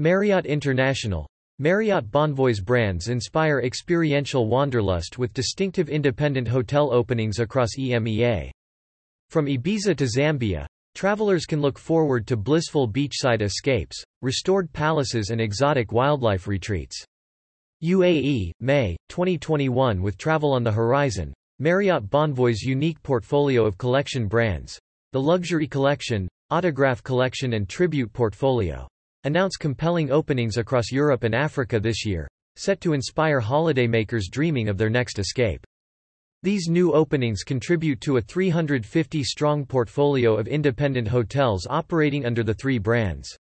Marriott International Marriott Bonvoy's brands inspire experiential wanderlust with distinctive independent hotel openings across EMEA. From Ibiza to Zambia, travelers can look forward to blissful beachside escapes, restored palaces and exotic wildlife retreats. UAE, May, 2021 With travel on the horizon, Marriott Bonvoy's unique portfolio of collection brands, the Luxury Collection, Autograph Collection and Tribute Portfolio announce compelling openings across Europe and Africa this year, set to inspire holidaymakers dreaming of their next escape. These new openings contribute to a 350-strong portfolio of independent hotels operating under the three brands.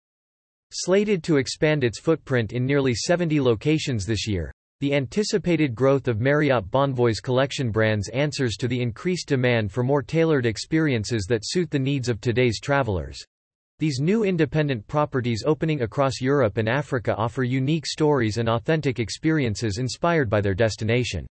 Slated to expand its footprint in nearly 70 locations this year, the anticipated growth of Marriott Bonvoy's collection brands answers to the increased demand for more tailored experiences that suit the needs of today's travelers. These new independent properties opening across Europe and Africa offer unique stories and authentic experiences inspired by their destination.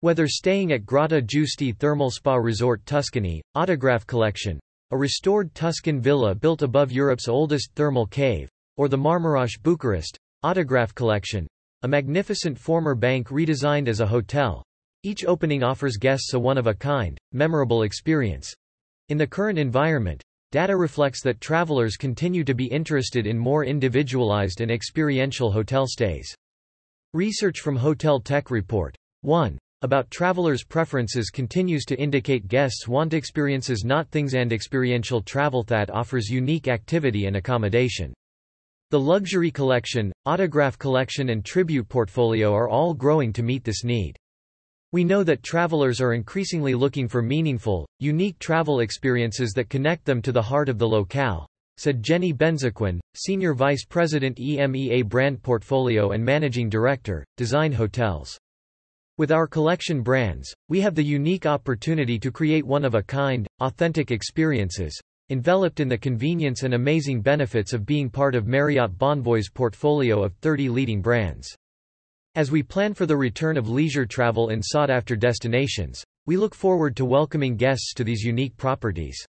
Whether staying at Grotta Giusti Thermal Spa Resort Tuscany, Autograph Collection, a restored Tuscan villa built above Europe's oldest thermal cave, or the Marmorosch Bucharest, Autograph Collection, a magnificent former bank redesigned as a hotel. Each opening offers guests a one-of-a-kind, memorable experience. In the current environment, Data reflects that travelers continue to be interested in more individualized and experiential hotel stays. Research from Hotel Tech Report 1 about travelers' preferences continues to indicate guests want experiences not things and experiential travel that offers unique activity and accommodation. The luxury collection, autograph collection and tribute portfolio are all growing to meet this need. We know that travelers are increasingly looking for meaningful, unique travel experiences that connect them to the heart of the locale, said Jenny Benzaquen, Senior Vice President EMEA Brand Portfolio and Managing Director, Design Hotels. With our collection brands, we have the unique opportunity to create one-of-a-kind, authentic experiences, enveloped in the convenience and amazing benefits of being part of Marriott Bonvoy's portfolio of 30 leading brands. As we plan for the return of leisure travel in sought-after destinations, we look forward to welcoming guests to these unique properties.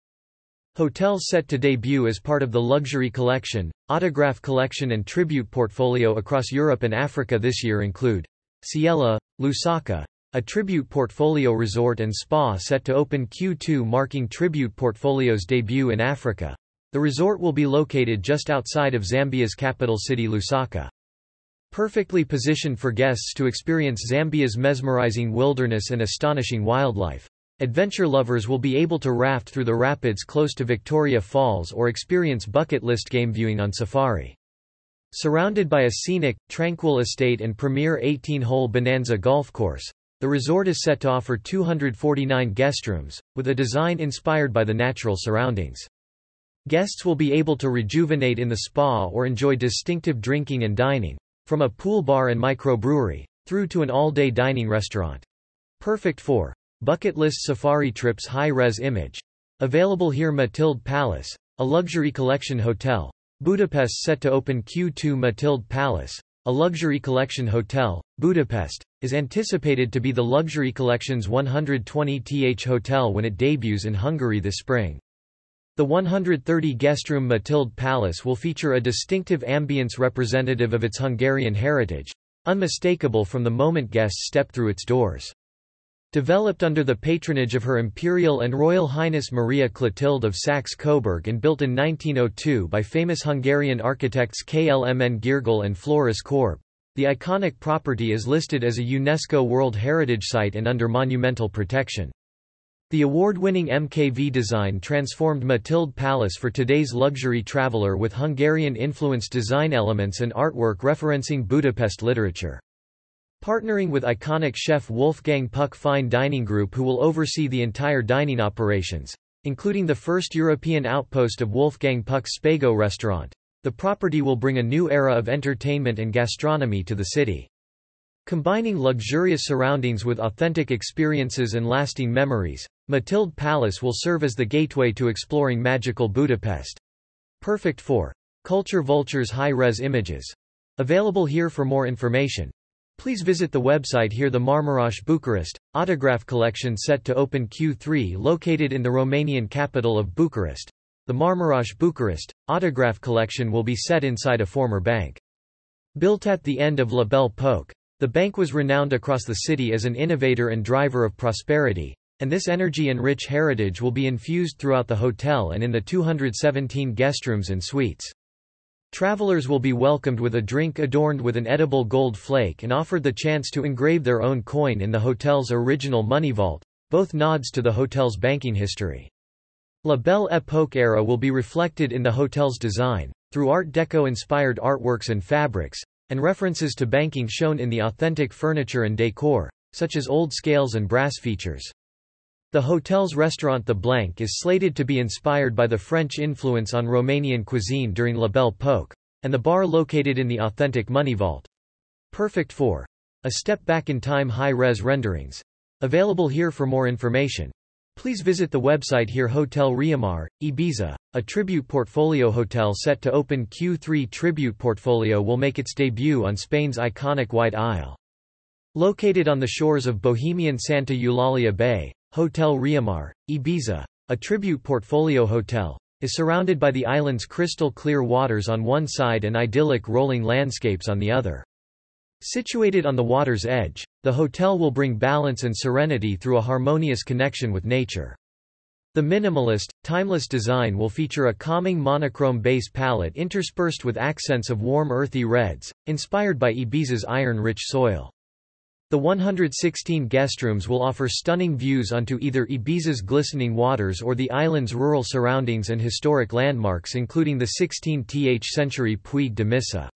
Hotels set to debut as part of the Luxury Collection, Autograph Collection and Tribute portfolio across Europe and Africa this year include Ciela, Lusaka, a tribute portfolio resort and spa set to open Q2 marking Tribute Portfolio's debut in Africa. The resort will be located just outside of Zambia's capital city Lusaka. Perfectly positioned for guests to experience Zambia's mesmerizing wilderness and astonishing wildlife. Adventure lovers will be able to raft through the rapids close to Victoria Falls or experience bucket list game viewing on safari. Surrounded by a scenic, tranquil estate and premier 18-hole Bonanza golf course, the resort is set to offer 249 guestrooms, with a design inspired by the natural surroundings. Guests will be able to rejuvenate in the spa or enjoy distinctive drinking and dining, from a pool bar and microbrewery, through to an all-day dining restaurant. Perfect for bucket list safari trips high-res image. Available here Matild Palace, a luxury collection hotel. Budapest set to open Q2 Matild Palace, a luxury collection hotel, Budapest, is anticipated to be the luxury collection's 120th hotel when it debuts in Hungary this spring. The 130-guestroom Matild Palace will feature a distinctive ambience representative of its Hungarian heritage, unmistakable from the moment guests step through its doors. Developed under the patronage of Her Imperial and Royal Highness Maria Clotilde of Saxe-Coburg and built in 1902 by famous Hungarian architects Kálmán Giergl and Floris Korb, the iconic property is listed as a UNESCO World Heritage Site and under monumental protection. The award-winning MKV design transformed Matild Palace for today's luxury traveler with Hungarian-influenced design elements and artwork referencing Budapest literature. Partnering with iconic chef Wolfgang Puck Fine Dining Group who will oversee the entire dining operations, including the first European outpost of Wolfgang Puck's Spago restaurant, the property will bring a new era of entertainment and gastronomy to the city. Combining luxurious surroundings with authentic experiences and lasting memories, Matild Palace will serve as the gateway to exploring magical Budapest. Perfect for culture vultures high-res images. Available here for more information. Please visit the website here the Marmorosch Bucharest, autograph collection set to open Q3 located in the Romanian capital of Bucharest. the Marmorosch Bucharest, autograph collection will be set inside a former bank. Built at the end of La Belle Époque, the bank was renowned across the city as an innovator and driver of prosperity, and this energy and rich heritage will be infused throughout the hotel and in the 217 guestrooms and suites. Travelers will be welcomed with a drink adorned with an edible gold flake and offered the chance to engrave their own coin in the hotel's original money vault, both nods to the hotel's banking history. La Belle Époque era will be reflected in the hotel's design, through Art Deco-inspired artworks and fabrics, and references to banking shown in the authentic furniture and decor, such as old scales and brass features. The hotel's restaurant The Blank is slated to be inspired by the French influence on Romanian cuisine during La Belle Époque, and the bar located in the authentic Money Vault. Perfect for a step back in time high-res renderings. Available here for more information. Please visit the website here Hotel Riomar, Ibiza, a tribute portfolio hotel set to open Q3 Tribute portfolio will make its debut on Spain's iconic White Isle. Located on the shores of Bohemian Santa Eulalia Bay, Hotel Riomar, Ibiza, a tribute portfolio hotel, is surrounded by the island's crystal clear waters on one side and idyllic rolling landscapes on the other. Situated on the water's edge, the hotel will bring balance and serenity through a harmonious connection with nature. The minimalist, timeless design will feature a calming monochrome base palette interspersed with accents of warm earthy reds, inspired by Ibiza's iron-rich soil. The 116 guestrooms will offer stunning views onto either Ibiza's glistening waters or the island's rural surroundings and historic landmarks including the 16th century Puig de Missa.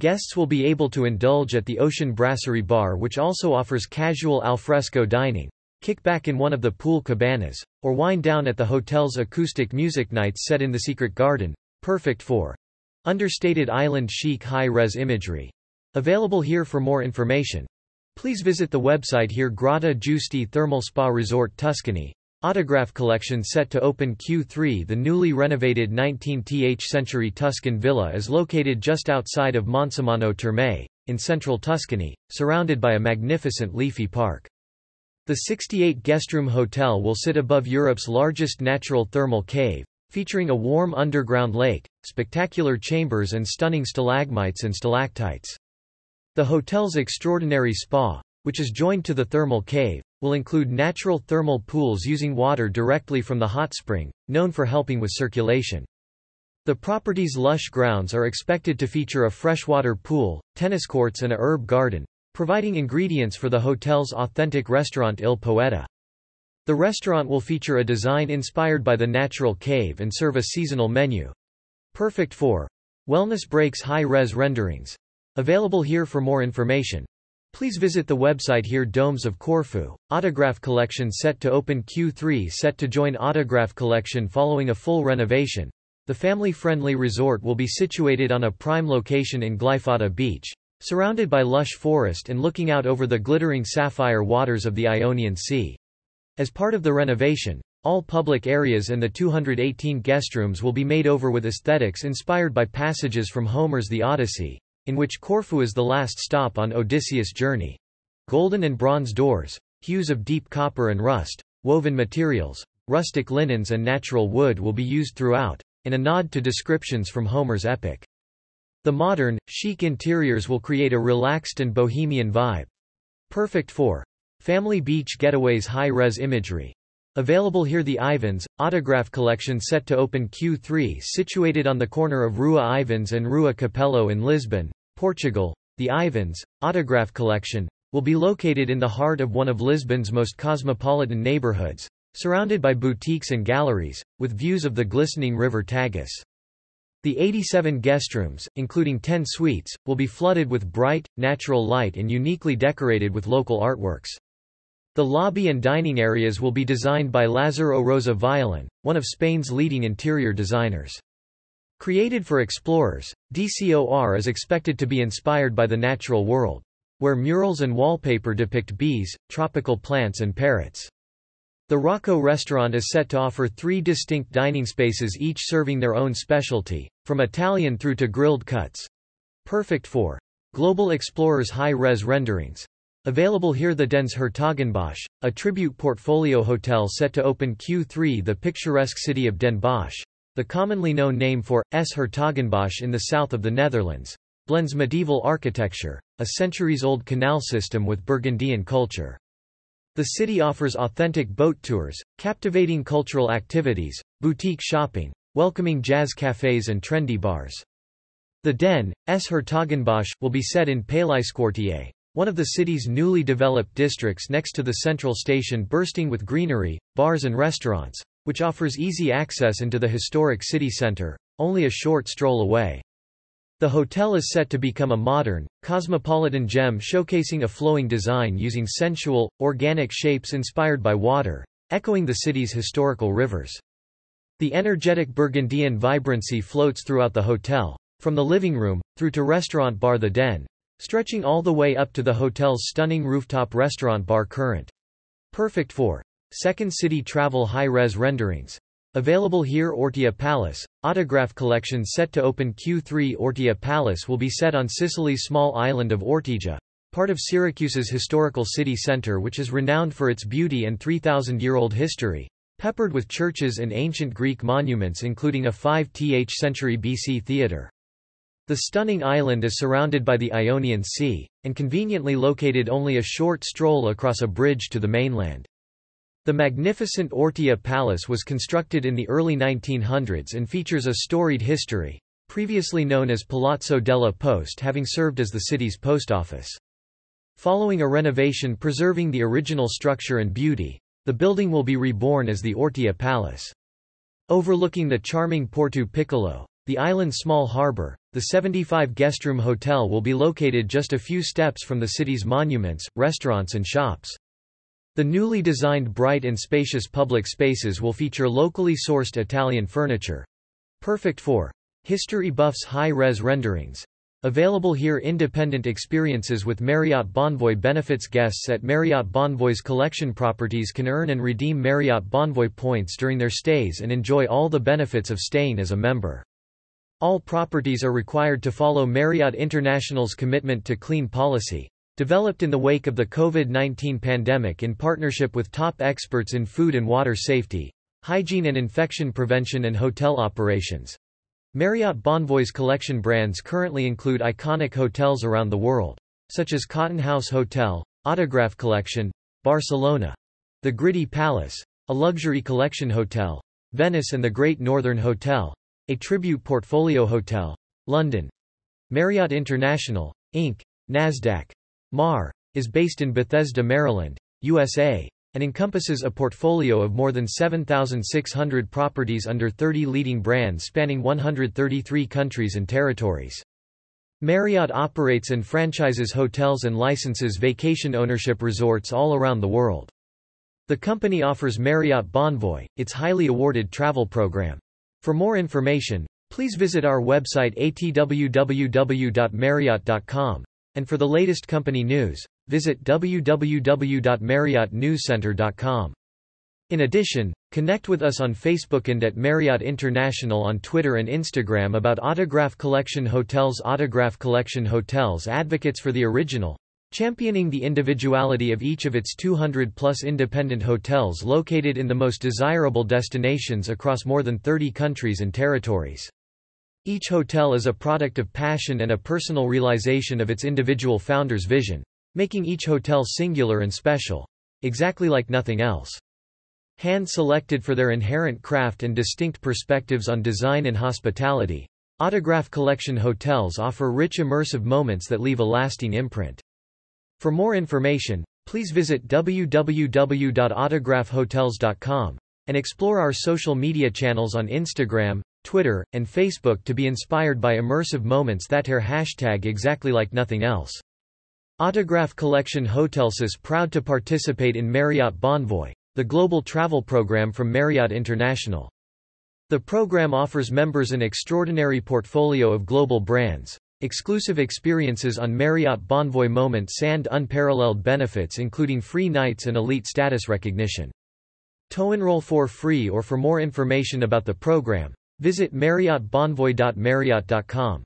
Guests will be able to indulge at the Ocean Brasserie Bar which also offers casual alfresco dining, kick back in one of the pool cabanas, or wind down at the hotel's acoustic music nights set in the Secret Garden, perfect for understated island chic high-res imagery. Available here for more information. Please visit the website here Grotta Giusti Thermal Spa Resort Tuscany, Autograph collection set to open Q3 The newly renovated 19th century Tuscan villa is located just outside of Monsummano Terme, in central Tuscany, surrounded by a magnificent leafy park. The 68 guestroom hotel will sit above Europe's largest natural thermal cave, featuring a warm underground lake, spectacular chambers and stunning stalagmites and stalactites. The hotel's extraordinary spa, which is joined to the thermal cave, will include natural thermal pools using water directly from the hot spring, known for helping with circulation. The property's lush grounds are expected to feature a freshwater pool, tennis courts and a herb garden, providing ingredients for the hotel's authentic restaurant Il Poeta. The restaurant will feature a design inspired by the natural cave and serve a seasonal menu. Perfect for wellness breaks high-res renderings. Available here for more information. Please visit the website here Domes of Corfu, autograph collection set to open Q3 set to join autograph collection following a full renovation. The family-friendly resort will be situated on a prime location in Glyfada Beach, surrounded by lush forest and looking out over the glittering sapphire waters of the Ionian Sea. As part of the renovation, all public areas and the 218 guestrooms will be made over with aesthetics inspired by passages from Homer's The Odyssey, in which Corfu is the last stop on Odysseus' journey. Golden and bronze doors, hues of deep copper and rust, woven materials, rustic linens and natural wood will be used throughout, in a nod to descriptions from Homer's epic. The modern, chic interiors will create a relaxed and bohemian vibe. Perfect for family beach getaways high-res imagery. Available here the Ivens, autograph collection set to open Q3 situated on the corner of Rua Ivens and Rua Capelo in Lisbon, Portugal. The Ivens, autograph collection, will be located in the heart of one of Lisbon's most cosmopolitan neighborhoods, surrounded by boutiques and galleries, with views of the glistening river Tagus. The 87 guestrooms, including 10 suites, will be flooded with bright, natural light and uniquely decorated with local artworks. The lobby and dining areas will be designed by Lazaro Rosa Violán, one of Spain's leading interior designers. Created for explorers, DCOR is expected to be inspired by the natural world, where murals and wallpaper depict bees, tropical plants and parrots. The Rocco restaurant is set to offer three distinct dining spaces each serving their own specialty, from Italian through to grilled cuts. Perfect for global explorers high-res renderings. Available here the Den 's-Hertogenbosch, a tribute portfolio hotel set to open Q3 The picturesque city of Den Bosch, the commonly known name for 's-Hertogenbosch in the south of the Netherlands, blends medieval architecture, a centuries-old canal system with Burgundian culture. The city offers authentic boat tours, captivating cultural activities, boutique shopping, welcoming jazz cafes and trendy bars. The Den, 's-Hertogenbosch, will be set in Palais Paleiskwartier, one of the city's newly developed districts next to the central station bursting with greenery, bars and restaurants, which offers easy access into the historic city center, only a short stroll away. The hotel is set to become a modern, cosmopolitan gem showcasing a flowing design using sensual, organic shapes inspired by water, echoing the city's historical rivers. The energetic Burgundian vibrancy floats throughout the hotel, from the living room, through to restaurant bar The Den, stretching all the way up to the hotel's stunning rooftop restaurant bar Current. Perfect for second city travel high-res renderings. Available here Ortea Palace, autograph collection set to open Q3 Ortea Palace will be set on Sicily's small island of Ortigia, part of Syracuse's historical city center which is renowned for its beauty and 3,000-year-old history, peppered with churches and ancient Greek monuments including a 5th century BC theater. The stunning island is surrounded by the Ionian Sea, and conveniently located only a short stroll across a bridge to the mainland. The magnificent Ortea Palace was constructed in the early 1900s and features a storied history, previously known as Palazzo della Poste having served as the city's post office. Following a renovation preserving the original structure and beauty, the building will be reborn as the Ortea Palace. Overlooking the charming Porto Piccolo, the island's small harbor, the 75 guestroom hotel will be located just a few steps from the city's monuments, restaurants and shops. The newly designed bright and spacious public spaces will feature locally sourced Italian furniture. Perfect for history buffs high-res renderings. Available here independent experiences with Marriott Bonvoy benefits guests at Marriott Bonvoy's collection properties can earn and redeem Marriott Bonvoy points during their stays and enjoy all the benefits of staying as a member. All properties are required to follow Marriott International's commitment to clean policy. Developed in the wake of the COVID-19 pandemic in partnership with top experts in food and water safety, hygiene and infection prevention and hotel operations. Marriott Bonvoy's collection brands currently include iconic hotels around the world, such as Cotton House Hotel, Autograph Collection, Barcelona, the Gritti Palace, a luxury collection hotel, Venice and the Great Northern Hotel, a tribute portfolio hotel, London. Marriott International, Inc., Nasdaq, MAR, is based in Bethesda, Maryland, USA, and encompasses a portfolio of more than 7,600 properties under 30 leading brands spanning 133 countries and territories. Marriott operates and franchises hotels and licenses vacation ownership resorts all around the world. The company offers Marriott Bonvoy, its highly awarded travel program. For more information, please visit our website atwww.marriott.com. And for the latest company news, visit www.marriottnewscenter.com. In addition, connect with us on Facebook and at Marriott International on Twitter and Instagram about Autograph Collection Hotels Autograph Collection Hotels advocates for the original, championing the individuality of each of its 200-plus independent hotels located in the most desirable destinations across more than 30 countries and territories. Each hotel is a product of passion and a personal realization of its individual founder's vision, making each hotel singular and special. Exactly like nothing else. Hand-selected for their inherent craft and distinct perspectives on design and hospitality, Autograph Collection hotels offer rich immersive moments that leave a lasting imprint. For more information, please visit www.autographhotels.com and explore our social media channels on Instagram, Twitter, and Facebook to be inspired by immersive moments that are hashtag exactly like nothing else. Autograph Collection Hotels is proud to participate in Marriott Bonvoy, the global travel program from Marriott International. The program offers members an extraordinary portfolio of global brands, exclusive experiences on Marriott Bonvoy moments and unparalleled benefits including free nights and elite status recognition. To enroll for free or for more information about the program, Visit marriottbonvoy.marriott.com.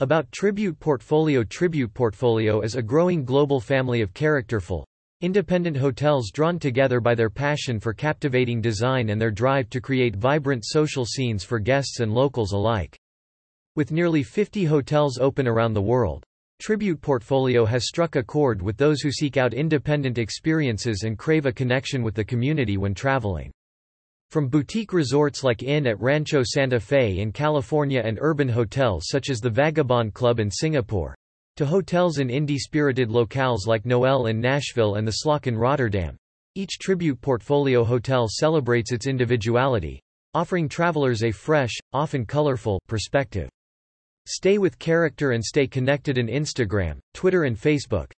About Tribute Portfolio Tribute Portfolio is a growing global family of characterful, Independent hotels drawn together by their passion for captivating design and their drive to create vibrant social scenes for guests and locals alike. With nearly 50 hotels open around the world, Tribute Portfolio has struck a chord with those who seek out independent experiences and crave a connection with the community when traveling. From boutique resorts like Inn at Rancho Santa Fe in California and urban hotels such as the Vagabond Club in Singapore, to hotels in indie-spirited locales like Noelle in Nashville and the Slaak in Rotterdam. Each tribute portfolio hotel celebrates its individuality, offering travelers a fresh, often colorful, perspective. Stay with character and stay connected in Instagram, Twitter and Facebook.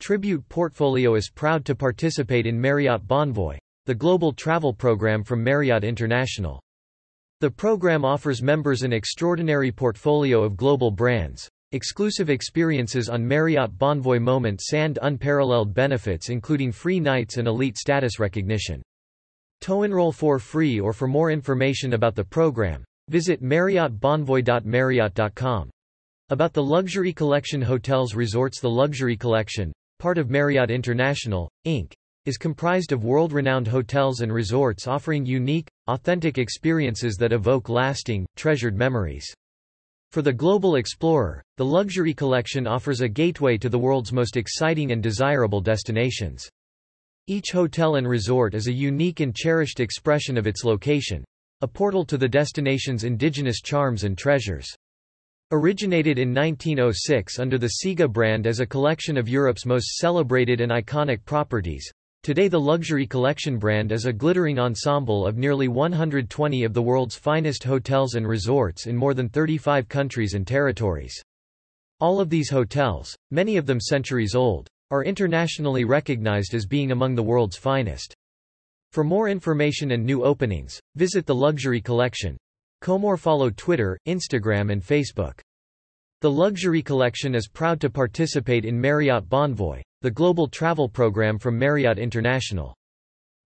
Tribute Portfolio is proud to participate in Marriott Bonvoy, the global travel program from Marriott International. The program offers members an extraordinary portfolio of global brands, Exclusive experiences on Marriott Bonvoy moments and unparalleled benefits including free nights and elite status recognition. To enroll for free or for more information about the program, visit marriottbonvoy.marriott.com. About the Luxury Collection Hotels Resorts The Luxury Collection, part of Marriott International, Inc., is comprised of world-renowned hotels and resorts offering unique, authentic experiences that evoke lasting, treasured memories. For the global explorer, the luxury collection offers a gateway to the world's most exciting and desirable destinations. Each hotel and resort is a unique and cherished expression of its location, a portal to the destination's indigenous charms and treasures. Originated in 1906 under the CIGA brand as a collection of Europe's most celebrated and iconic properties, Today the luxury collection brand is a glittering ensemble of nearly 120 of the world's finest hotels and resorts in more than 35 countries and territories. All of these hotels, many of them centuries old, are internationally recognized as being among the world's finest. For more information and new openings, visit the Luxury Collection. Comore follow Twitter, Instagram and Facebook. The Luxury Collection is proud to participate in Marriott Bonvoy, the global travel program from Marriott International.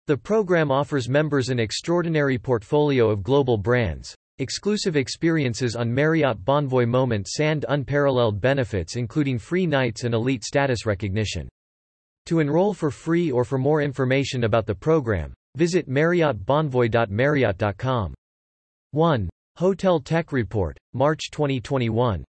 The program offers members an extraordinary portfolio of global brands, exclusive experiences on Marriott Bonvoy moments and unparalleled benefits including free nights and elite status recognition. To enroll for free or for more information about the program, visit marriottbonvoy.marriott.com. 1. Hotel Tech Report, March 2021